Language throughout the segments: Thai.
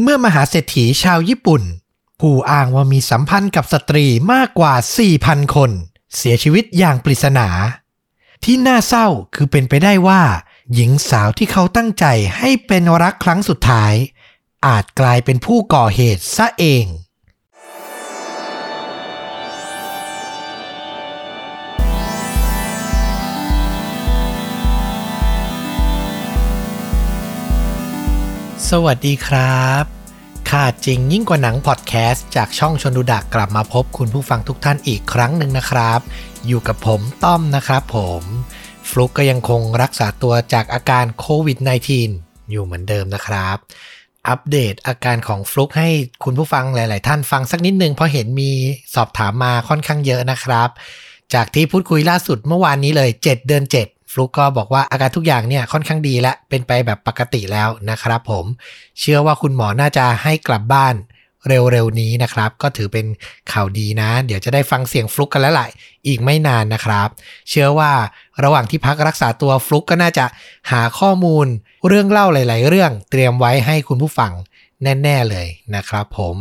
เมื่อมหาเศรษฐีชาวญี่ปุ่น ผู้อ้างว่ามีสัมพันธ์กับสตรีมากกว่า 4,000 คน เสียชีวิตอย่างปริศนา ที่น่าเศร้าคือเป็นไปได้ว่า หญิงสาวที่เขาตั้งใจให้เป็นรักครั้งสุดท้าย อาจกลายเป็นผู้ก่อเหตุซะเอง สวัสดีครับข่าจริงยิ่งกว่าหนังพอดแคสต์จากช่องชนดูดักกลับมาพบคุณผู้ฟังทุกท่านอีกครั้งหนึ่งนะครับ อยู่กับผมต้อมนะครับผม ฟลุกก็ยังคงรักษาตัวจากอาการโควิด -19 อยู่เหมือนเดิมนะครับ อัปเดตอาการของฟลุกให้คุณผู้ฟังหลาย ๆ ท่านฟังสักนิดนึงเพราะเห็นมีสอบถามมาค่อนข้างเยอะนะครับ จากที่พูดคุยล่าสุดเมื่อวานนี้เลย 7 เดือน 7 ฟลุกก็บอกว่าอาการทุกอย่างเนี่ยค่อนข้างดีและเป็นไปแบบปกติแล้วนะครับผม เชื่อว่าคุณหมอน่าจะให้กลับบ้านเร็วๆนี้นะครับ ก็ถือเป็นข่าวดีนะ เดี๋ยวจะได้ฟังเสียงฟลุกกันแล้วแหละอีกไม่นานนะครับ เชื่อว่าระหว่างที่พักรักษาตัวฟลุกก็น่าจะหาข้อมูลเรื่องเล่าหลาย ๆ เรื่องเตรียมไว้ให้คุณผู้ฟังแน่ ๆ เลยนะครับผม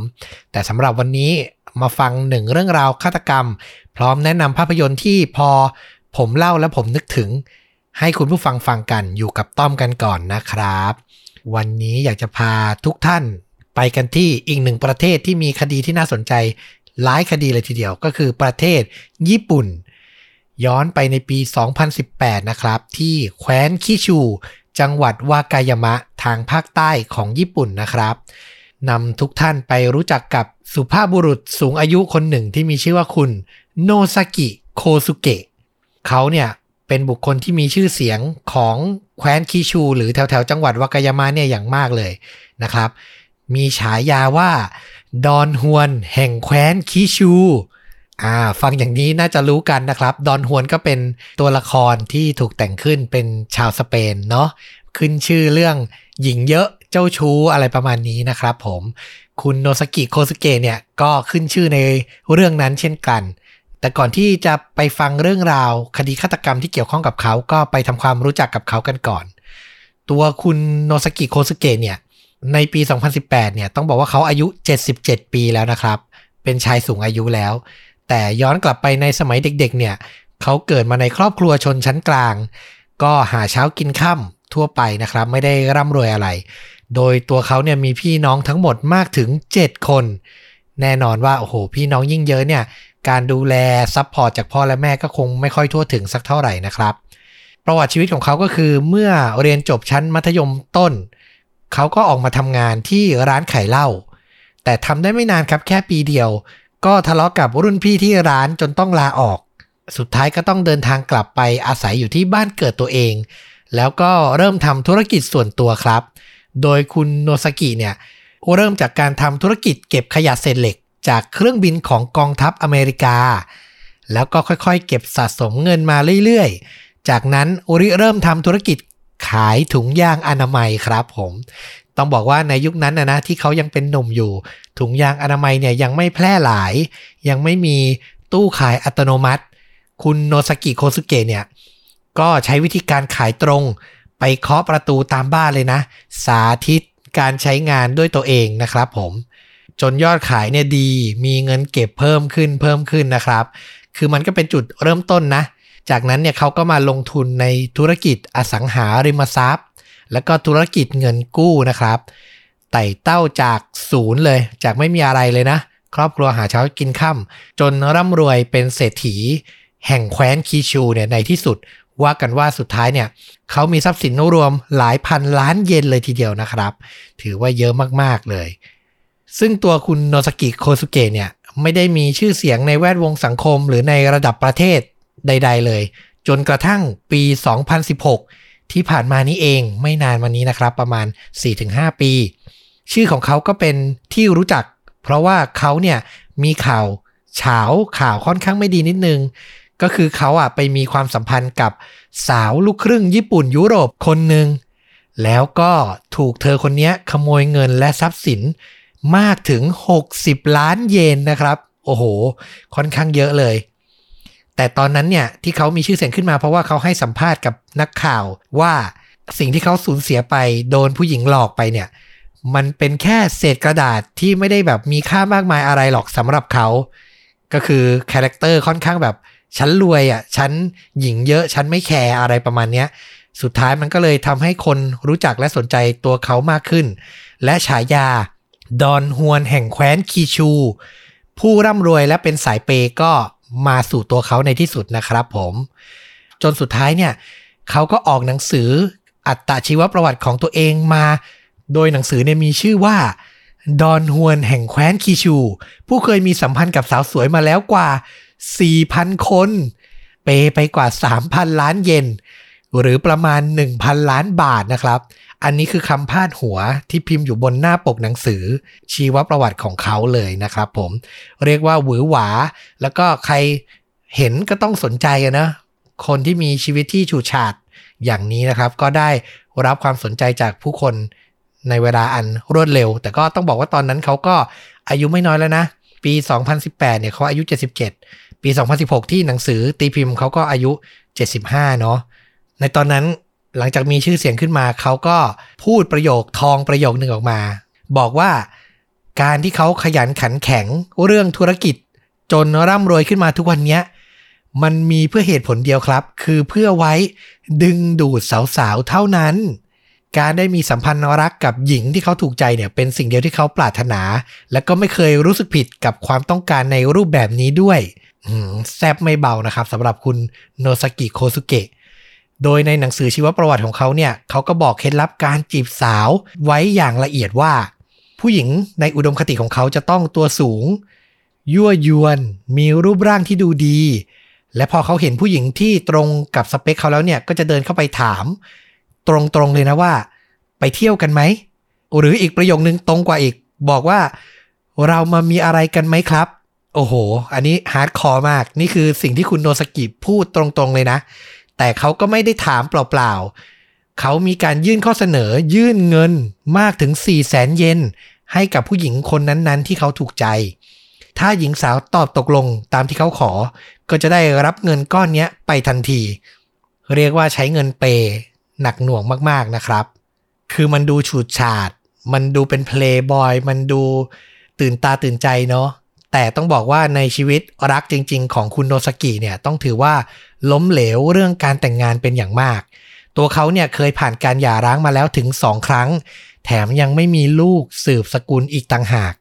แต่สำหรับวันนี้มาฟังหนึ่งเรื่องราวฆาตกรรม พร้อมแนะนำภาพยนตร์ที่พอผมเล่าแล้วผมนึกถึง ให้คุณผู้ฟังฟังกันอยู่กับต้อมกันก่อนนะครับ วันนี้อยากจะพาทุกท่านไปกันที่อีกหนึ่งประเทศที่มีคดีที่น่าสนใจหลายคดีเลยทีเดียวก็คือประเทศญี่ปุ่น ย้อนไปในปี 2018 นะครับ ที่แคว้นคิชู จังหวัดวากายามะทางภาคใต้ของญี่ปุ่นนะครับนำทุกท่านไปรู้จักกับสุภาพบุรุษสูงอายุคนหนึ่งที่มีชื่อว่าคุณโนซากิโคสุเกะเขาเนี่ย เป็นบุคคลที่มีชื่อเสียงของแคว้นคิชู หรือแถวแถวจังหวัดวากายามะเนี่ยอย่างมากเลยนะครับ มีฉายาว่า ดอนฮวนแห่งแคว้นคิชูอ่าฟังอย่างนี้น่าจะรู้กันนะครับ ดอนฮวนก็เป็นตัวละครที่ถูกแต่งขึ้นเป็นชาวสเปนเนาะขึ้นชื่อเรื่องหญิงเยอะเจ้าชู้อะไรประมาณนี้นะครับผม คุณโนสกิโคสเกะเนี่ยก็ขึ้นชื่อในเรื่องนั้นเช่นกัน แต่ก่อนที่จะไปฟังเรื่องราว คดีฆาตกรรมที่เกี่ยวข้องกับเขาก็ไปทำความรู้จักกับเขากันก่อน ตัวคุณโนสกิโคสเกะเนี่ย ในปี 2018 เนี่ยต้องบอกว่าเขาอายุ 77 ปีแล้วนะครับ เป็นชายสูงอายุแล้ว แต่ย้อนกลับไปในสมัยเด็กๆ เนี่ยเขาเกิดมาในครอบครัวชนชั้นกลาง ก็หาเช้ากินค่ำทั่วไปนะครับ ไม่ได้ร่ำรวยอะไร โดยตัวเขาเนี่ยมีพี่น้องทั้งหมดมากถึง 7 คน แน่นอนว่าโอ้โห พี่น้องยิ่งเยอะเนี่ย การดูแล support จากพ่อและแม่ก็คงไม่ค่อยทั่วถึงสักเท่าไหร่นะครับ ประวัติชีวิตของเขาก็คือเมื่อเรียนจบชั้นมัธยมต้น เขาก็ออกมาทำงานที่ร้านขายเหล้าแต่ทำได้ไม่นานครับแค่ปีเดียว ก็ทะเลาะกับรุ่นพี่ที่ร้านจนต้องลาออก สุดท้ายก็ต้องเดินทางกลับไปอาศัยอยู่ที่บ้านเกิดตัวเอง แล้วก็เริ่มทำธุรกิจส่วนตัวครับ โดยคุณโนสกิเนี่ยเริ่มจากการทำธุรกิจเก็บขยะเศษเหล็ก จากเครื่องบินของกองทัพอเมริกา แล้วก็ค่อยๆ เก็บสะสมเงินมาเรื่อยๆ จากนั้นอุริเริ่มทำธุรกิจขายถุงยางอนามัยครับผม ต้องบอกว่าในยุคนั้นนะนะที่เขายังเป็นหนุ่มอยู่ ถุงยางอนามัยเนี่ยยังไม่แพร่หลาย ยังไม่มีตู้ขายอัตโนมัติ คุณโนสกิโคสุเกะเนี่ยก็ใช้วิธีการขายตรง ไปเคาะประตูตามบ้านเลยนะ สาธิตการใช้งานด้วยตัวเองนะครับผม จนยอดขายเนี่ยดี มีเงินเก็บเพิ่มขึ้นเพิ่มขึ้นนะครับ คือมันก็เป็นจุดเริ่มต้นนะ จากนั้นเนี่ยเขาก็มาลงทุนในธุรกิจอสังหาริมทรัพย์ แล้วก็ธุรกิจเงินกู้นะครับ ไต่เต้าจากศูนย์เลย จากไม่มีอะไรเลยนะ ครอบครัวหาเช้ากินค่ำจนร่ำรวยเป็นเศรษฐี แห่งแคว้นคีชูเนี่ยในที่สุดว่ากันว่าสุดท้ายเนี่ยเขามีทรัพย์สินรวมหลายพันล้านเยนเลยทีเดียวนะครับ ถือว่าเยอะมากๆเลย ซึ่งตัวคุณโนสกิโคสุเกะเนี่ย ไม่ได้มีชื่อเสียงในแวดวงสังคมหรือในระดับประเทศใด ๆ เลย จนกระทั่งปี 2016 ที่ผ่านมานี้เองไม่นานมานี้นะครับ ประมาณ 4-5 ปี ชื่อของเขาก็เป็นที่รู้จัก เพราะว่าเขาเนี่ยมีข่าวเฉาข่าวค่อนข้างไม่ดีนิดนึง ก็คือเขาอะไปมีความสัมพันธ์กับสาวลูกครึ่งญี่ปุ่นยุโรปคนหนึ่งแล้วก็ถูกเธอคนนี้ขโมยเงินและทรัพย์สิน มากถึง 60 ล้านเยนนะครับ โอ้โห ค่อนข้างเยอะเลย แต่ตอนนั้นเนี่ยที่เขามีชื่อเสียงขึ้นมาเพราะว่าเขาให้สัมภาษณ์กับนักข่าวว่าสิ่งที่เขาสูญเสียไปโดนผู้หญิงหลอกไปเนี่ย มันเป็นแค่เศษกระดาษที่ไม่ได้แบบมีค่ามากมายอะไรหรอกสำหรับเขา ก็คือ character ค่อนข้างแบบฉันรวยอะ่ะฉันหญิงเยอะฉันไม่แคร์อะไรประมาณเนี้ยสุดท้ายมันก็เลยทำให้คนรู้จักและสนใจตัวเขามากขึ้น และฉายา ดอนฮวนแห่งแคว้นคีชู ผู้ร่ำรวยและเป็นสายเปก็มาสู่ตัวเขาในที่สุดนะครับผม จนสุดท้ายเนี่ยเขาก็ออกหนังสืออัตชีวประวัติของตัวเองมา โดยหนังสือเนี่ยมีชื่อว่าดอนฮวนแห่งแคว้นคีชู ผู้เคยมีสัมพันธ์กับสาวสวยมาแล้วกว่า 4,000 คน เปไปกว่า 3,000 ล้านเยน หรือประมาณ 1,000 ล้านบาทนะครับ อันนี้คือคำพาดหัวที่พิมพ์อยู่บนหน้าปกหนังสือ ชีวประวัติของเขาเลยนะครับผม เรียกว่าหวือหวา แล้วก็ใครเห็นก็ต้องสนใจนะคนที่มีชีวิตที่ฉูดฉาดอย่างนี้นะครับ ก็ได้รับความสนใจจากผู้คนในเวลาอันรวดเร็ว แต่ก็ต้องบอกว่าตอนนั้นเขาก็อายุไม่น้อยแล้วนะ ปี 2018 เนี่ยเขาอายุ 77 ปี 2016 ที่หนังสือตีพิมพ์เขาก็อายุ 75 เนาะ ในตอนนั้นหลังจากมีชื่อเสียงขึ้นมาเขาก็พูดประโยคทองประโยคหนึ่งออกมา บอกว่าการที่เขาขยันขันแข็งเรื่องธุรกิจ จนร่ำรวยขึ้นมาทุกวันนี้มันมีเพื่อเหตุผลเดียวครับ คือเพื่อไว้ดึงดูดสาวๆเท่านั้น การได้มีสัมพันธ์รักกับหญิงที่เขาถูกใจเนี่ยเป็นสิ่งเดียวที่เขาปรารถนา และก็ไม่เคยรู้สึกผิดกับความต้องการในรูปแบบนี้ด้วยแซบไม่เบานะครับสำหรับคุณโนสกิโคสุเกะ โดยในหนังสือชีวประวัติของเขาเนี่ยเขาก็บอกเคล็ดลับการจีบสาวไว้อย่างละเอียดว่า ผู้หญิงในอุดมคติของเขาจะต้องตัวสูง ยั่วยวน มีรูปร่างที่ดูดี และพอเขาเห็นผู้หญิงที่ตรงกับสเปคเขาแล้วเนี่ยก็จะเดินเข้าไปถาม ตรงๆเลยนะว่า ไปเที่ยวกันไหม หรืออีกประโยคนึงตรงกว่าอีก บอกว่า เรามามีอะไรกันไหมครับ โอ้โห อันนี้ hardcore มาก นี่คือสิ่งที่คุณโนซากิพูดตรงๆเลยนะ แต่เขาก็ไม่ได้ถามเปล่าๆ เขามีการยื่นข้อเสนอยื่นเงินมากถึง 4 0 0แสนเยนให้กับผู้หญิงคนนั้นๆ ที่เขาถูกใจ ถ้าหญิงสาวตอบตกลงตามที่เขาขอ ก็จะได้รับเงินก้อนนี้ไปทันที เรียกว่าใช้เงินเปหนักหน่วงมากๆนะครับ คือมันดูฉูดฉาด มันดูเป็นเพลย์บอย มันดูตื่นตาตื่นใจเนาะแต่ต้องบอกว่าในชีวิตรักจริง ๆ ของคุณโนสกิเนี่ยต้องถือว่า ล้มเหลวเรื่องการแต่งงานเป็นอย่างมาก ตัวเขาเนี่ยเคยผ่านการหย่าร้างมาแล้วถึงสองครั้ง แถมยังไม่มีลูกสืบสกุลอีกต่างหาก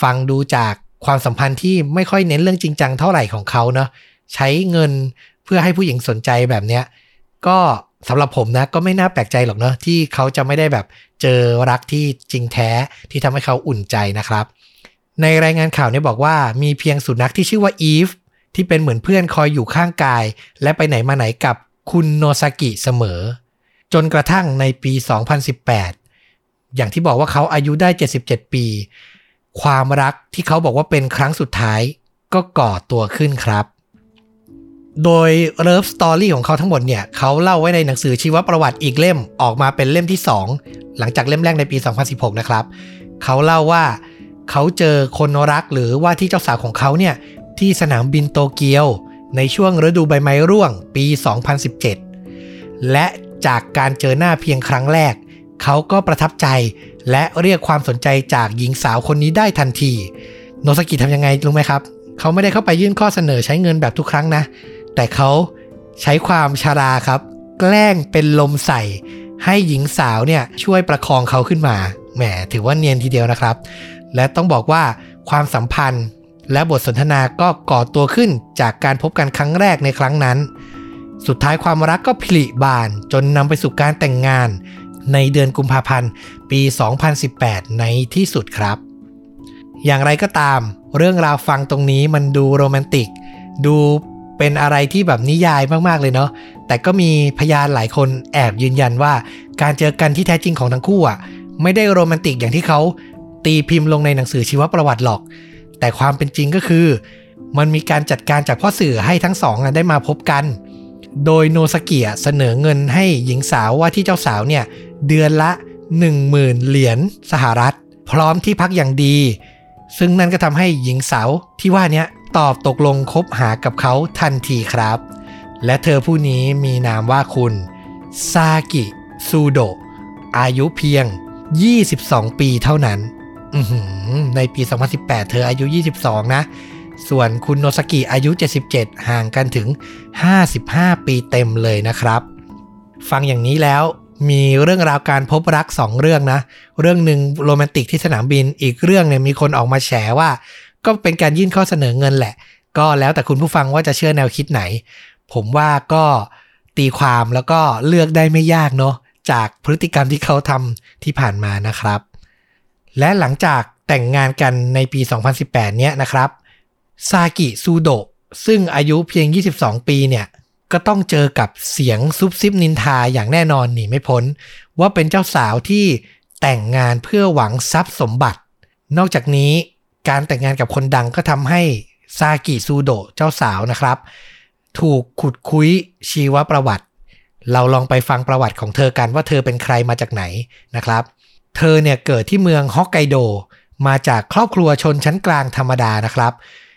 ฟังดูจากความสัมพันธ์ที่ไม่ค่อยเน้นเรื่องจริงจังเท่าไหร่ของเขาเนาะใช้เงินเพื่อให้ผู้หญิงสนใจแบบเนี้ยก็สำหรับผมนะก็ไม่น่าแปลกใจหรอกเนาะที่เขาจะไม่ได้แบบเจอรักที่จริงแท้ที่ทำให้เขาอุ่นใจนะครับ ในรายงานข่าวเนี่ยบอกว่ามีเพียงสุนัขที่ชื่อว่าอีฟ ที่เป็นเหมือนเพื่อนคอยอยู่ข้างกาย และไปไหนมาไหนกับคุณโนซากิเสมอ จนกระทั่งในปี 2018 อย่างที่บอกว่าเขาอายุได้ 77 ปี ความรักที่เขาบอกว่าเป็นครั้งสุดท้ายก็ก่อตัวขึ้นครับ โดย love story ของเขาทั้งหมดเนี่ยเขาเล่าไว้ในหนังสือชีวประวัติอีกเล่มออกมาเป็นเล่มที่ 2 หลังจากเล่มแรกในปี 2016 นะครับ เขาเล่าว่าเขาเจอคนรักหรือว่าที่เจ้าสาวของเขาเนี่ย ที่สนามบินโตเกียว ในช่วงฤดูใบไม้ร่วงปี 2017 และจากการเจอหน้าเพียงครั้งแรก เขาก็ประทับใจและเรียกความสนใจจากหญิงสาวคนนี้ได้ทันที โนสกิทำยังไงรู้ไหมครับ เขาไม่ได้เข้าไปยื่นข้อเสนอใช้เงินแบบทุกครั้งนะ แต่เขาใช้ความชาราครับ แกล้งเป็นลมใส่ ให้หญิงสาวเนี่ยช่วยประคองเขาขึ้นมา แหมถือว่าเนียนทีเดียวนะครับ และต้องบอกว่าความสัมพันธ์ และบทสนทนาก็ก่อตัวขึ้นจากการพบกันครั้งแรกในครั้งนั้น สุดท้ายความรักก็ผลิบานจนนำไปสู่การแต่งงาน ในเดือนกุมภาพันธ์ ปี 2018 ในที่สุดครับ อย่างไรก็ตาม เรื่องราวฟังตรงนี้มันดูโรแมนติก ดูเป็นอะไรที่แบบนิยายมากๆเลยเนาะ แต่ก็มีพยานหลายคนแอบยืนยันว่า การเจอกันที่แท้จริงของทั้งคู่อะไม่ได้โรแมนติกอย่างที่เขาตีพิมพ์ลงในหนังสือชีวประวัติหรอก แต่ความเป็นจริงก็คือ มันมีการจัดการจากพ่อสื่อให้ทั้งสองได้มาพบกัน โดยโนสเกียเสนอเงินให้หญิงสาวว่าที่เจ้าสาวเนี่ย เดือนละ 10,000 เหรียญสหรัฐ พร้อมที่พักอย่างดี ซึ่งนั่นก็ทำให้หญิงสาวที่ว่านี้ตอบตกลงคบหากับเขาทันทีครับ และเธอผู้นี้มีนามว่าคุณซากิซูโดอายุเพียง 22 ปีเท่านั้น ในปี 2018 เธออายุ 22 นะ ส่วนคุณโนสกิอายุ 77 ห่างกันถึง 55 ปีเต็มเลยนะครับ ฟังอย่างนี้แล้วมีเรื่องราวการพบรัก 2 เรื่องนะ เรื่องหนึ่งโรแมนติกที่สนามบินอีกเรื่องเนี่ยมีคนออกมาแฉว่า ก็เป็นการยื่นข้อเสนอเงินแหละ ก็แล้วแต่คุณผู้ฟังว่าจะเชื่อแนวคิดไหน ผมว่าก็ตีความแล้วก็เลือกได้ไม่ยากเนาะจากพฤติกรรมที่เขาทำที่ผ่านมานะครับ และหลังจากแต่งงานกันในปี 2018 เนี้ยนะครับ ซากิซูโดะซึ่งอายุเพียง 22 ปีเนี่ย ก็ต้องเจอกับเสียงซุบซิบนินทาอย่างแน่นอนหนีไม่พ้น ว่าเป็นเจ้าสาวที่แต่งงานเพื่อหวังทรัพย์สมบัติ นอกจากนี้การแต่งงานกับคนดังก็ทำให้ซากิซูโดะเจ้าสาวนะครับ ถูกขุดคุยชีวประวัติ เราลองไปฟังประวัติของเธอกันว่าเธอเป็นใครมาจากไหนนะครับ เธอเนี่ยเกิดที่เมืองฮอกไกโด มาจากครอบครัวชนชั้นกลางธรรมดานะครับ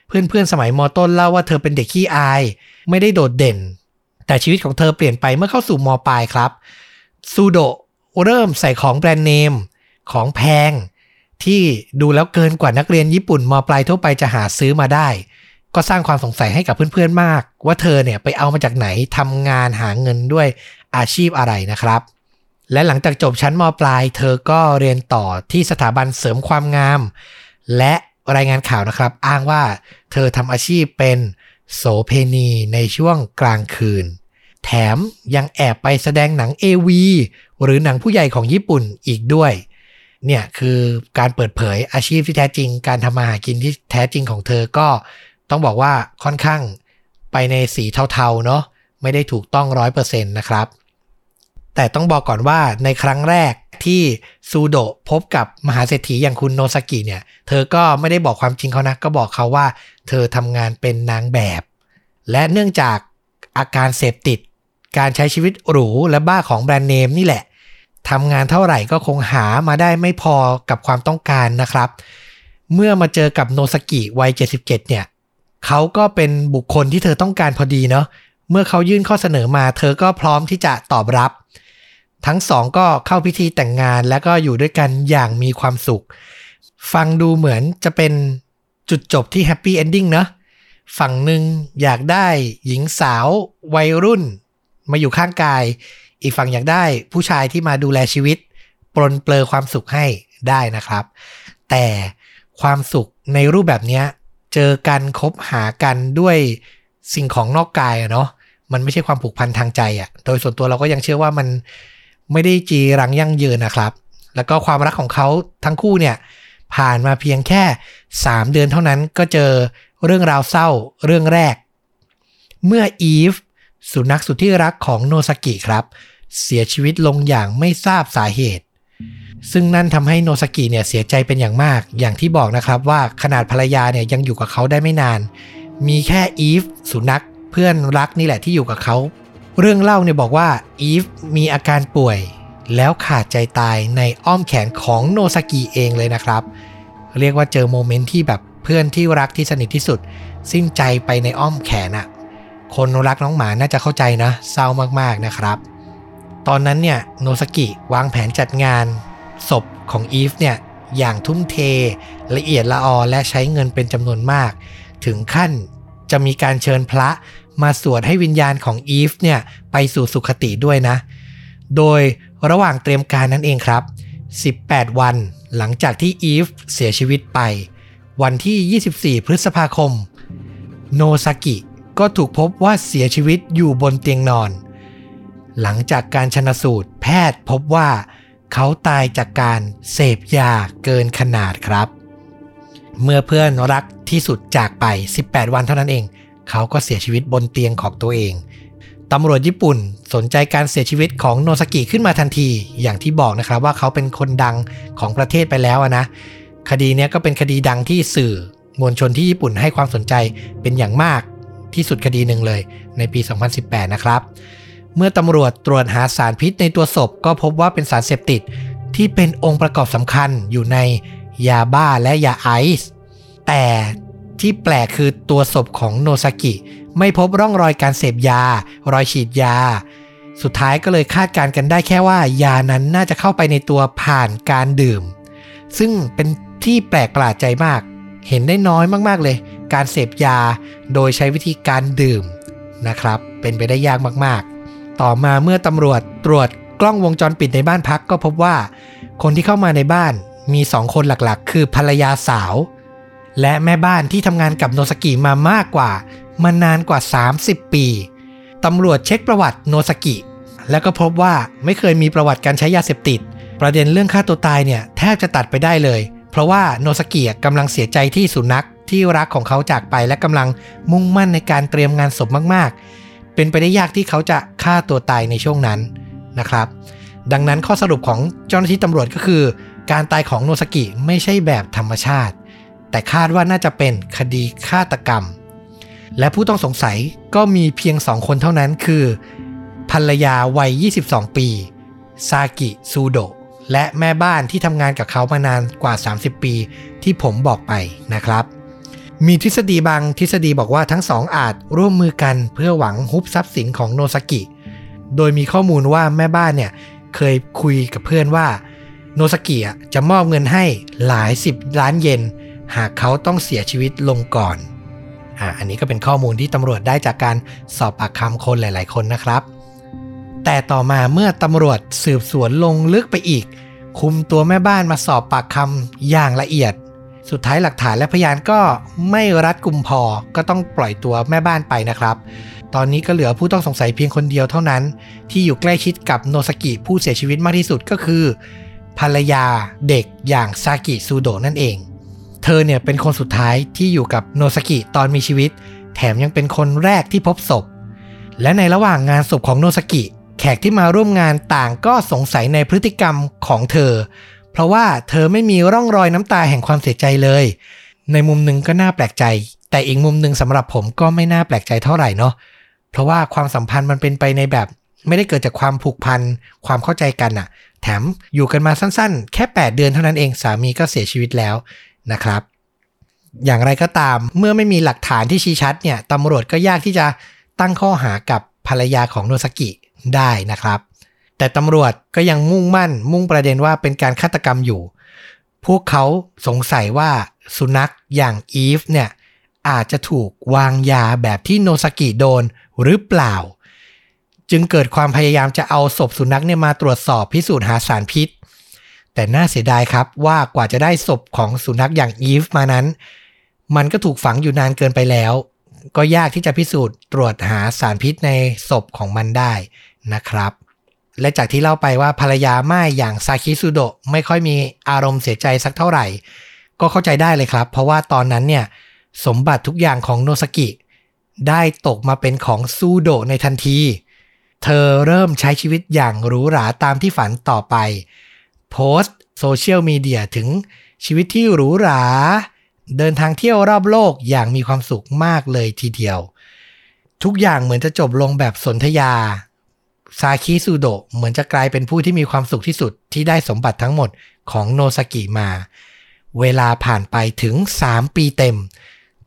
เพื่อนๆสมัยมต้นเล่าว่าเธอเป็นเด็กขี้อาย ไม่ได้โดดเด่น แต่ชีวิตของเธอเปลี่ยนไปเมื่อเข้าสู่มปลายครับซูโดเริ่มใส่ของแบรนด์เนมของแพง ที่ดูแล้วเกินกว่านักเรียนญี่ปุ่นมปลายทั่วไปจะหาซื้อมาได้ ก็สร้างความสงสัยให้กับเพื่อนๆมาก ว่าเธอเนี่ยไปเอามาจากไหนทำงานหาเงินด้วยอาชีพอะไรนะครับ และหลังจากจบชั้นมปลาย เธอก็เรียนต่อที่สถาบันเสริมความงาม และรายงานข่าวนะครับ อ้างว่าเธอทำอาชีพเป็นโสเพณีในช่วงกลางคืน แถมยังแอบไปแสดงหนัง AV หรือหนังผู้ใหญ่ของญี่ปุ่นอีกด้วย เนี่ยคือการเปิดเผยอาชีพที่แท้จริง การทำมาหากินที่แท้จริงของเธอก็ต้องบอกว่าค่อนข้างไปในสีเทาๆเนาะไม่ได้ถูกต้องร้อยเปอร์เซ็นต์นะครับ แต่ต้องบอกก่อนว่าในครั้งแรกที่ซูโดพบกับมหาเศรษฐีอย่างคุณโนสกิเนี่ย เธอก็ไม่ได้บอกความจริงเขานะ ก็บอกเขาว่า เธอทำงานเป็นนางแบบ และเนื่องจากอาการเสพติด การใช้ชีวิตหรูและบ้าของแบรนด์เนมนี่แหละทำงานเท่าไหร่ก็คงหามาได้ไม่พอกับความต้องการนะครับ เมื่อมาเจอกับโนสกิวัย 77 เนี่ยเขาก็เป็นบุคคลที่เธอต้องการพอดีเนาะเมื่อเขายื่นข้อเสนอมา เธอก็พร้อมที่จะตอบรับ ทั้งสองก็เข้าพิธีแต่งงานแล้วก็อยู่ด้วยกันอย่างมีความสุข ฟังดูเหมือนจะเป็นจุดจบที่ happy ending เนาะฝั่งหนึ่งอยากได้หญิงสาววัยรุ่น มาอยู่ข้างกาย อีกฝั่งอยากได้ผู้ชายที่มาดูแลชีวิต ปรนเปรอความสุขให้ได้นะครับ แต่ความสุขในรูปแบบนี้เจอกันคบหากันด้วยสิ่งของนอกกายอะเนาะมันไม่ใช่ความผูกพันทางใจอะโดยส่วนตัวเราก็ยังเชื่อว่ามัน ไม่ได้จีรังยั่งยืนนะครับ แล้วก็ความรักของเขาทั้งคู่เนี่ยผ่านมาเพียงแค่ 3 เดือนเท่านั้นก็เจอเรื่องราวเศร้าเรื่องแรก เมื่ออีฟสุนัขสุดที่รักของโนซากิครับ เสียชีวิตลงอย่างไม่ทราบสาเหตุ ซึ่งนั่นทำให้โนซากิเนี่ยเสียใจเป็นอย่างมาก อย่างที่บอกนะครับว่าขนาดภรรยาเนี่ยยังอยู่กับเขาได้ไม่นาน มีแค่อีฟสุนัขเพื่อนรักนี่แหละที่อยู่กับเขา เรื่องเล่าเนี่ยบอกว่าอีฟมีอาการป่วย แล้วขาดใจตายในอ้อมแขนของโนซากิเองเลยนะครับ เรียกว่าเจอ moment ที่แบบเพื่อนที่รักที่สนิทที่สุด สิ้นใจไปในอ้อมแขนอะคนรักน้องหมาน่าจะเข้าใจนะเศร้ามากๆนะครับ ตอนนั้นเนี่ยโนซากิวางแผนจัดงานศพของอีฟเนี่ยอย่างทุ่มเทละเอียดละออและใช้เงินเป็นจำนวนมาก ถึงขั้นจะมีการเชิญพระ มาสวดให้วิญญาณของอีฟเนี่ยไปสู่สุขติด้วยนะ โดยระหว่างเตรียมการนั้นเองครับ 18 วันหลังจากที่อีฟเสียชีวิตไป วันที่ 24 พฤษภาคม โนซากิก็ถูกพบว่าเสียชีวิตอยู่บนเตียงนอน หลังจากการชนสูตรแพทย์พบว่า เขาตายจากการเสพยาเกินขนาดครับ เมื่อเพื่อนรักที่สุดจากไป 18 วันเท่านั้นเอง เขาก็เสียชีวิตบนเตียงของตัวเองตำรวจญี่ปุ่นสนใจการเสียชีวิตของโนสกิขึ้นมาทันที อย่างที่บอกนะครับว่าเขาเป็นคนดังของประเทศไปแล้วนะ คดีนี้ก็เป็นคดีดังที่สื่อมวลชนที่ญี่ปุ่นให้ความสนใจเป็นอย่างมากที่สุดคดีหนึ่งเลย ในปี 2018 นะครับ เมื่อตำรวจตรวจหาสารพิษในตัวศพ ก็พบว่าเป็นสารเสพติดที่เป็นองค์ประกอบสำคัญอยู่ในยาบ้าและยาไอซ์แต่ ที่แปลกคือตัวศพของโนซากิ ไม่พบร่องรอยการเสพยา รอยฉีดยา สุดท้ายก็เลยคาดการกันได้แค่ว่ายานั้นน่าจะเข้าไปในตัวผ่านการดื่ม ซึ่งเป็นที่แปลกประหลาดใจมาก เห็นได้น้อยมากๆเลย การเสพยาโดยใช้วิธีการดื่มนะครับ เป็นไปได้ยากมากๆ ต่อมาเมื่อตำรวจตรวจกล้องวงจรปิดในบ้านพักก็พบว่า คนที่เข้ามาในบ้านมีสองคนหลักๆ คือภรรยาสาว และแม่บ้านที่ทำงานกับโนสกิมามากกว่ามานานกว่า 30 ปีตำรวจเช็คประวัติโนสกิ แล้วก็พบว่าไม่เคยมีประวัติการใช้ยาเสพติด ประเด็นเรื่องฆ่าตัวตายเนี่ยแทบจะตัดไปได้เลย เพราะว่าโนสกิกำลังเสียใจที่สุนัขที่รักของเขาจากไปและกำลังมุ่งมั่นในการเตรียมงานศพมากๆ เป็นไปได้ยากที่เขาจะฆ่าตัวตายในช่วงนั้นนะครับ ดังนั้นข้อสรุปของเจ้าหน้าที่ตำรวจก็คือ การตายของโนสกิไม่ใช่แบบธรรมชาติ แต่คาดว่าน่าจะเป็นคดีฆาตกรรม และผู้ต้องสงสัยก็มีเพียงสองคนเท่านั้นคือ ภรรยาวัย 22 ปี ซากิซูโดะและแม่บ้านที่ทำงานกับเขามานานกว่า 30 ปีที่ผมบอกไปนะครับ มีทฤษฎีบางทฤษฎีบอกว่าทั้งสองอาจร่วมมือกันเพื่อหวังฮุบทรัพย์สินของโนซากิ โดยมีข้อมูลว่าแม่บ้านเนี่ยเคยคุยกับเพื่อนว่า โนซากิจะมอบเงินให้หลายสิบล้านเยน หากเขาต้องเสียชีวิตลงก่อนอ่าอันนี้ก็เป็นข้อมูลที่ตำรวจได้จากการสอบปากคำคนหลาย ๆ คนนะครับ แต่ต่อมาเมื่อตำรวจสืบสวนลงลึกไปอีก คุมตัวแม่บ้านมาสอบปากคำอย่างละเอียด สุดท้ายหลักฐานและพยานก็ไม่รัดกุมพอก็ต้องปล่อยตัวแม่บ้านไปนะครับ ตอนนี้ก็เหลือผู้ต้องสงสัยเพียงคนเดียวเท่านั้น ที่อยู่ใกล้ชิดกับโนซากิผู้เสียชีวิตมากที่สุดก็คือ ภรรยาเด็กอย่างซากิซูโดะนั่นเอง อเนี่ยเป็นคนสุดท้ายที่อยู่กับโนซากิตอนมีชีวิต แถมยังเป็นคนแรกที่พบศพ และในระหว่างงานศพของโนซากิ แขกที่มาร่วมงานต่างก็สงสัยในพฤติกรรมของเธอ เพราะว่าเธอไม่มีร่องรอยน้ำตาแห่งความเสียใจเลย ในมุมหนึ่งก็น่าแปลกใจ แต่อีกมุมหนึ่งสำหรับผมก็ไม่น่าแปลกใจเท่าไหร่เนาะเพราะว่าความสัมพันธ์มันเป็นไปในแบบไม่ได้เกิดจากความผูกพัน ความเข้าใจกันอะแถมอยู่กันมาสั้นๆ แค่ 8 เดือนเท่านั้นเองสามีก็เสียชีวิตแล้ว นะครับ อย่างไรก็ตามเมื่อไม่มีหลักฐานที่ชี้ชัดเนี่ยตำรวจก็ยากที่จะตั้งข้อหากับภรรยาของโนซากิได้นะครับ แต่ตำรวจก็ยังมุ่งมั่น มุ่งประเด็นว่าเป็นการฆาตกรรมอยู่ พวกเขาสงสัยว่าสุนัขอย่างอีฟเนี่ยอาจจะถูกวางยาแบบที่โนซากิโดนหรือเปล่า จึงเกิดความพยายามจะเอาศพสุนัขเนี่ยมาตรวจสอบพิสูจน์หาสารพิษ แต่น่าเสียดายครับว่ากว่าจะได้ศพของสุนัขอย่างอีฟมานั้น มันก็ถูกฝังอยู่นานเกินไปแล้ว ก็ยากที่จะพิสูจน์ตรวจหาสารพิษในศพของมันได้นะครับ และจากที่เล่าไปว่าภรรยาไม่อย่างซาคิสุโดะไม่ค่อยมีอารมณ์เสียใจสักเท่าไหร่ ก็เข้าใจได้เลยครับ เพราะว่าตอนนั้นเนี่ยสมบัติทุกอย่างของโนซากิ ได้ตกมาเป็นของซูโดะในทันที เธอเริ่มใช้ชีวิตอย่างหรูหราตามที่ฝันต่อไป โพสต์โซเชียลมีเดียถึงชีวิตที่หรูหรา เดินทางเที่ยวรอบโลกอย่างมีความสุขมากเลยทีเดียว ทุกอย่างเหมือนจะจบลงแบบสนธยา ซาคิซูโดะเหมือนจะกลายเป็นผู้ที่มีความสุขที่สุดที่ได้สมบัติทั้งหมดของโนซากิมา เวลาผ่านไปถึง 3 ปีเต็ม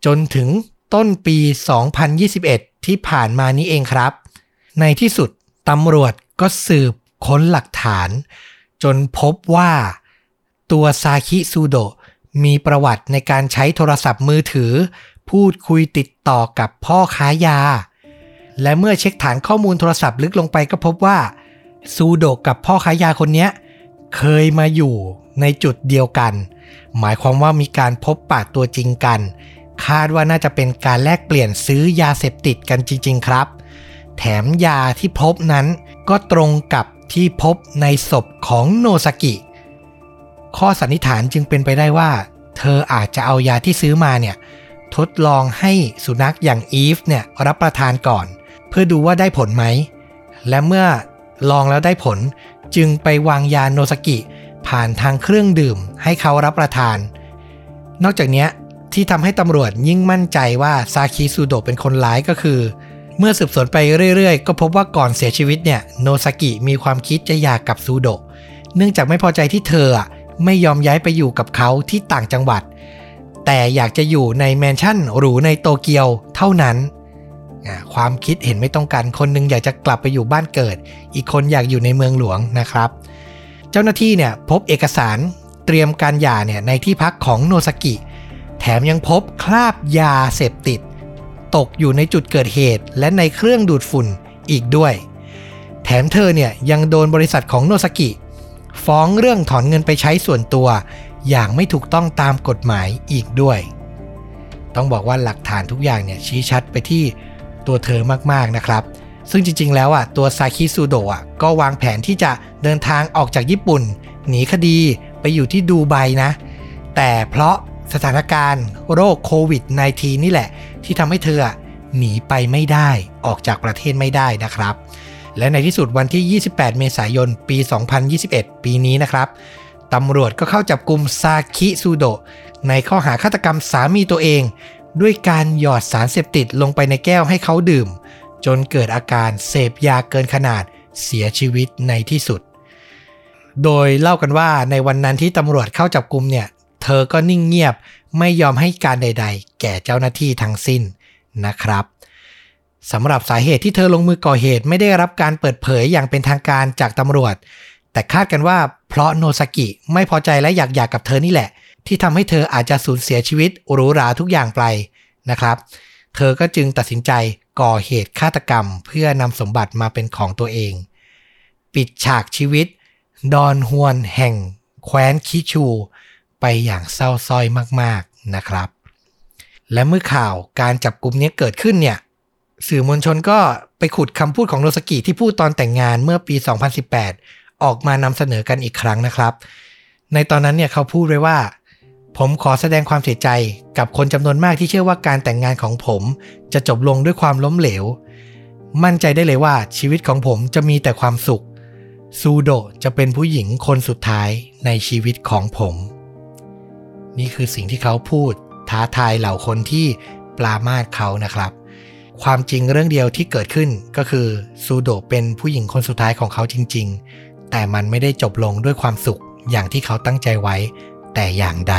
จนถึงต้นปี 2021 ที่ผ่านมานี้เองครับ ในที่สุดตำรวจก็สืบค้นหลักฐาน จนพบว่าตัวซาคิซูโดะมีประวัติในการใช้โทรศัพท์มือถือ พูดคุยติดต่อกับพ่อค้ายา และเมื่อเช็คฐานข้อมูลโทรศัพท์ลึกลงไปก็พบว่าซูโดะกับพ่อค้ายาคนนี้เคยมาอยู่ในจุดเดียวกัน หมายความว่ามีการพบปะตัวจริงกัน คาดว่าน่าจะเป็นการแลกเปลี่ยนซื้อยาเสพติดกันจริง ๆ ครับ แถมยาที่พบนั้นก็ตรงกับ ที่พบในศพของโนซากิ ข้อสันนิษฐานจึงเป็นไปได้ว่า เธออาจจะเอายาที่ซื้อมาเนี่ยทดลองให้สุนัขอย่างอีฟเนี่ยรับประทานก่อน เพื่อดูว่าได้ผลไหม และเมื่อลองแล้วได้ผลจึงไปวางยาโนซากิ ผ่านทางเครื่องดื่มให้เขารับประทาน นอกจากนี้ที่ทำให้ตำรวจยิ่งมั่นใจว่าซาคิซูโดะเป็นคนร้ายก็คือ เมื่อสืบสวนไปเรื่อยๆ ก็พบว่าก่อนเสียชีวิตเนี่ยโนซากิมีความคิดจะหย่ากกับซูโดะเนื่องจากไม่พอใจที่เธอไม่ยอมย้ายไปอยู่กับเขาที่ต่างจังหวัด แต่อยากจะอยู่ในแมนชั่นหรูในโตเกียวเท่านั้น ความคิดเห็นไม่ต้องกันคนนึงอยากจะกลับไปอยู่บ้านเกิด อีกคนอยากอยู่ในเมืองหลวงนะครับ เจ้าหน้าที่เนี่ยพบเอกสารเตรียมการหย่าเนี่ยในที่พักของโนซากิ แถมยังพบคราบยาเสพติด ตกอยู่ในจุดเกิดเหตุ และในเครื่องดูดฝุ่นอีกด้วย แถมเธอเนี่ยยังโดนบริษัทของโนซากิ ฟ้องเรื่องถอนเงินไปใช้ส่วนตัว อย่างไม่ถูกต้องตามกฎหมายอีกด้วย ต้องบอกว่าหลักฐานทุกอย่างเนี่ยชี้ชัดไปที่ตัวเธอมากๆนะครับซึ่งจริง ๆ แล้วอะตัวซาคิซูโดะก็วางแผนที่จะเดินทางออกจากญี่ปุ่น หนีคดีไปอยู่ที่ดูไบนะ แต่เพราะสถานการณ์โรคโควิด -19 นี่แหละ ที่ทำให้เธอหนีไปไม่ได้ออกจากประเทศไม่ได้นะครับ และในที่สุดวันที่ 28 เมษายน ปี 2021 ปีนี้นะครับตำรวจก็เข้าจับกลุ่มซาคิซูโดะในข้อหาฆาตกรรมสามีตัวเอง ด้วยการหยอดสารเสพติดลงไปในแก้วให้เขาดื่ม จนเกิดอาการเสพยาเกินขนาดเสียชีวิตในที่สุด โดยเล่ากันว่าในวันนั้นที่ตำรวจเข้าจับกลุ่มเนี่ย เธอก็นิ่งเงียบ ไม่ยอมให้การใด ๆ แก่เจ้าหน้าที่ทั้งสิ้นนะครับสำหรับสาเหตุที่เธอลงมือก่อเหตุไม่ได้รับการเปิดเผยอย่างเป็นทางการจากตำรวจ แต่คาดกันว่าเพราะโนซากิไม่พอใจและอยากหย่ากกับเธอนี่แหละ ที่ทำให้เธออาจจะสูญเสียชีวิตหรูหราทุกอย่างไปนะครับ เธอก็จึงตัดสินใจก่อเหตุฆาตกรรม เพื่อนำสมบัติมาเป็นของตัวเอง ปิดฉากชีวิต ดอนฮวนแห่งแคว้นคิชู ไปอย่างเศร้าส้อยมากๆนะครับ และเมื่อข่าวการจับกลุ่มนี้เกิดขึ้นเนี่ยสื่อมวลชนก็ไปขุดคำพูดของโนสกิที่พูดตอนแต่งงานเมื่อปี 2018 ออกมานำเสนอกันอีกครั้งนะครับ ในตอนนั้นเนี่ยเขาพูดไว้ว่า ผมขอแสดงความเสียใจกับคนจำนวนมากที่เชื่อว่าการแต่งงานของผม จะจบลงด้วยความล้มเหลว มั่นใจได้เลยว่าชีวิตของผมจะมีแต่ความสุขซูโดจะเป็นผู้หญิงคนสุดท้ายในชีวิตของผม นี่คือสิ่งที่เขาพูดท้าทายเหล่าคนที่ปลามาดเขานะครับ ความจริงเรื่องเดียวที่เกิดขึ้นก็คือซูโดเป็นผู้หญิงคนสุดท้ายของเขาจริง ๆ แต่มันไม่ได้จบลงด้วยความสุขอย่างที่เขาตั้งใจไว้ แต่อย่างใด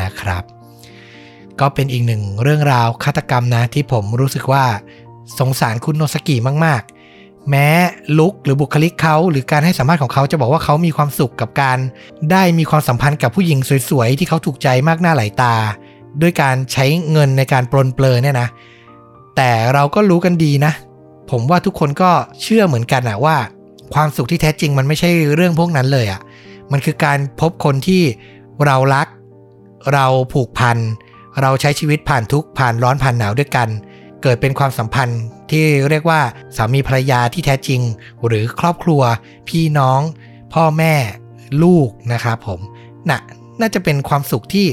นะครับ ก็เป็นอีกหนึ่งเรื่องราวฆาตกรรมนะที่ผมรู้สึกว่าสงสารคุณโนสกิมากๆ แม้ลุกหรือบุคลิกเขาหรือการให้สัมภาษณ์ของเขาจะบอกว่าเขามีความสุขกับการ ได้มีความสัมพันธ์กับผู้หญิงสวยๆ ที่เขาถูกใจมากหน้าหลายตา ด้วยการใช้เงินในการปลนเปลือเนี่ยนะ แต่เราก็รู้กันดีนะ ผมว่าทุกคนก็เชื่อเหมือนกันอะว่า ความสุขที่แท้จริงมันไม่ใช่เรื่องพวกนั้นเลยอะมันคือการพบคนที่เรารัก เราผูกพัน เราใช้ชีวิตผ่านทุกผ่านร้อนผ่านหนาวด้วยกัน เกิดเป็นความสัมพันธ์ ที่เรียกว่าสามีภรรยาที่แท้จริง หรือครอบครัว พี่น้อง พ่อแม่ลูกนะครับผมน่ะน่าจะเป็นความสุขที่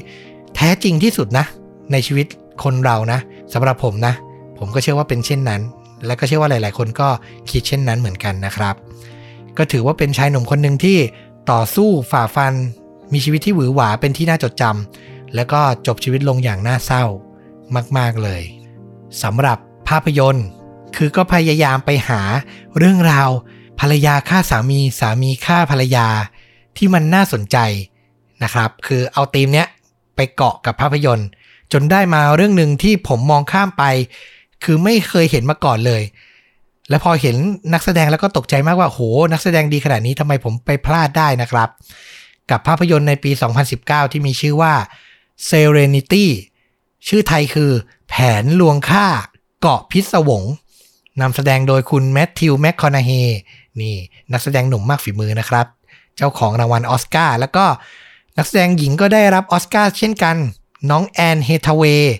แท้จริงที่สุดนะ ในชีวิตคนเรานะสำหรับผมนะ ผมก็เชื่อว่าเป็นเช่นนั้น และก็เชื่อว่าหลาย ๆ คนก็คิดเช่นนั้นเหมือนกันนะครับ ก็ถือว่าเป็นชายหนุ่มคนหนึ่งที่ต่อสู้ฝ่าฟัน มีชีวิตที่หวือหวาเป็นที่น่าจดจำแล้วก็จบชีวิตลงอย่างน่าเศร้ามาก ๆ เลยสำหรับภาพยนตร์ คือก็พยายามไปหาเรื่องราวภรรยาฆ่าสามีสามีฆ่าภรรยาที่มันน่าสนใจนะครับ คือเอาธีมเนี้ยไปเกาะกับภาพยนตร์ จนได้มาเรื่องหนึ่งที่ผมมองข้ามไป คือไม่เคยเห็นมาก่อนเลย แล้วพอเห็นนักแสดงแล้วก็ตกใจมากว่าโห นักแสดงดีขนาดนี้ทำไมผมไปพลาดได้นะครับ กับภาพยนตร์ในปี 2019 ที่มีชื่อว่า Serenity ชื่อไทยคือ แผนลวงฆ่าเกาะพิศวง นำแสดงโดยคุณแมทธิวแมคคอนาเฮนี่นักแสดงหนุ่มมากฝีมือนะครับ เจ้าของรางวัลออสการ์แล้วก็นักแสดงหญิงก็ได้รับออสการ์เช่นกัน น้องแอนแฮทธาเวย์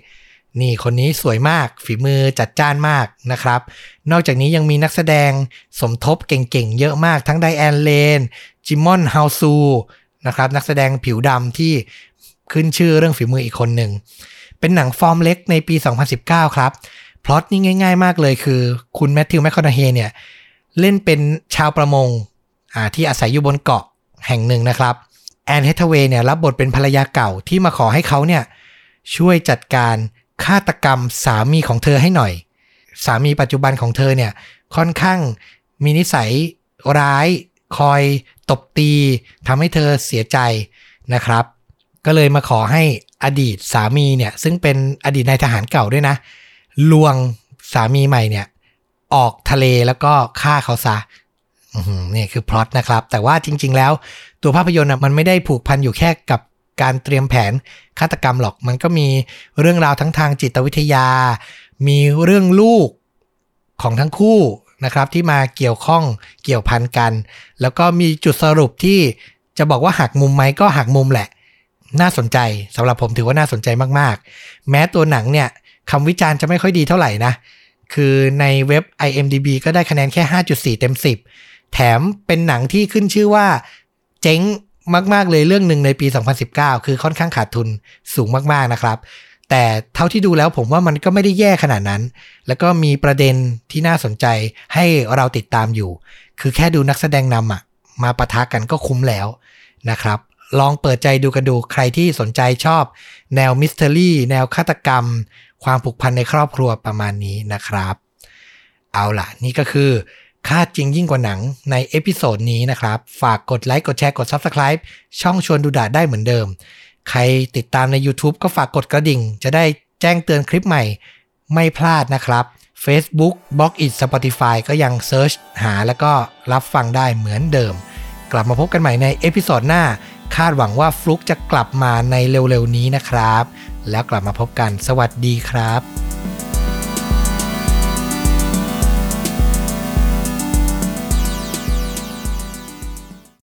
นี่คนนี้สวยมากฝีมือจัดจ้านมากนะครับ นอกจากนี้ยังมีนักแสดงสมทบเก่งๆ เยอะมากทั้งไดแอนเลนไจมอนฮาวน์ซูนะครับนักแสดงผิวดำที่ขึ้นชื่อเรื่องฝีมืออีกคนหนึ่ง เป็นหนังฟอร์มเล็กในปี 2019 ครับ พล็อตนี่ง่ายๆมากเลยคือ คุณแมทธิวแมคคอนาเฮย์เนี่ย เล่นเป็นชาวประมงที่อาศัยอยู่บนเกาะแห่งหนึ่งนะครับแอนเฮทเวย์เนี่ยรับบทเป็นภรรยาเก่าที่มาขอให้เขาเนี่ยช่วยจัดการฆาตกรรมสามีของเธอให้หน่อย สามีปัจจุบันของเธอเนี่ยค่อนข้างมีนิสัยร้ายคอยตบตีทำให้เธอเสียใจนะครับ ก็เลยมาขอให้อดีตสามีเนี่ยซึ่งเป็นอดีตนายทหารเก่าด้วยนะ ลวงสามีใหม่เนี่ย ออกทะเลแล้วก็ฆ่าเขาซะนี่คือพล็อตนะครับ แต่ว่าจริง ๆ แล้ว ตัวภาพยนตร์มันไม่ได้ผูกพันอยู่แค่กับการเตรียมแผนฆาตกรรมหรอก มันก็มีเรื่องราวทั้งทางจิตวิทยา มีเรื่องลูกของทั้งคู่นะครับ ที่มาเกี่ยวข้องเกี่ยวพันกัน แล้วก็มีจุดสรุปที่จะบอกว่าหักมุมไหมก็หักมุมแหละ น่าสนใจสำหรับผมถือว่าน่าสนใจมาก ๆ แม้ตัวหนังเนี่ย คำวิจารณ์จะไม่ค่อยดีเท่าไหร่นะ คือในเว็บ IMDB ก็ได้คะแนนแค่ 5.4 เต็ม 10 แถมเป็นหนังที่ขึ้นชื่อว่า เจ๊งมาก ๆ เลยเรื่องหนึ่งในปี 2019 คือค่อนข้างขาดทุนสูงมาก ๆ นะครับ แต่เท่าที่ดูแล้วผมว่ามันก็ไม่ได้แย่ขนาดนั้น แล้วก็มีประเด็นที่น่าสนใจให้เราติดตามอยู่ คือแค่ดูนักแสดงนำอะมาปะทะกันก็คุ้มแล้วนะครับ ลองเปิดใจดูกันดูใครที่สนใจชอบ แนว mystery แนวฆาตกรรม ความผูกพันในครอบครัวประมาณนี้นะครับ เอาล่ะ นี่ก็คือฆาตจริงยิ่งกว่าหนังใน episode นี้นะครับ ฝากกดไลค์กดแชร์กด Subscribe ช่องชวนดูดาได้เหมือนเดิม ใครติดตามใน YouTube ก็ฝากกดกระดิ่ง จะได้แจ้งเตือนคลิปใหม่ไม่พลาดนะครับ Facebook b l o g i t Spotify ก็ยัง searchหาแล้วก็รับฟังได้เหมือนเดิม กลับมาพบกันใหม่ใน episode หน้า คาดหวังว่าฟลุกจะกลับมาในเร็วๆนี้นะครับ แล้วกลับมาพบกันสวัสดีครับ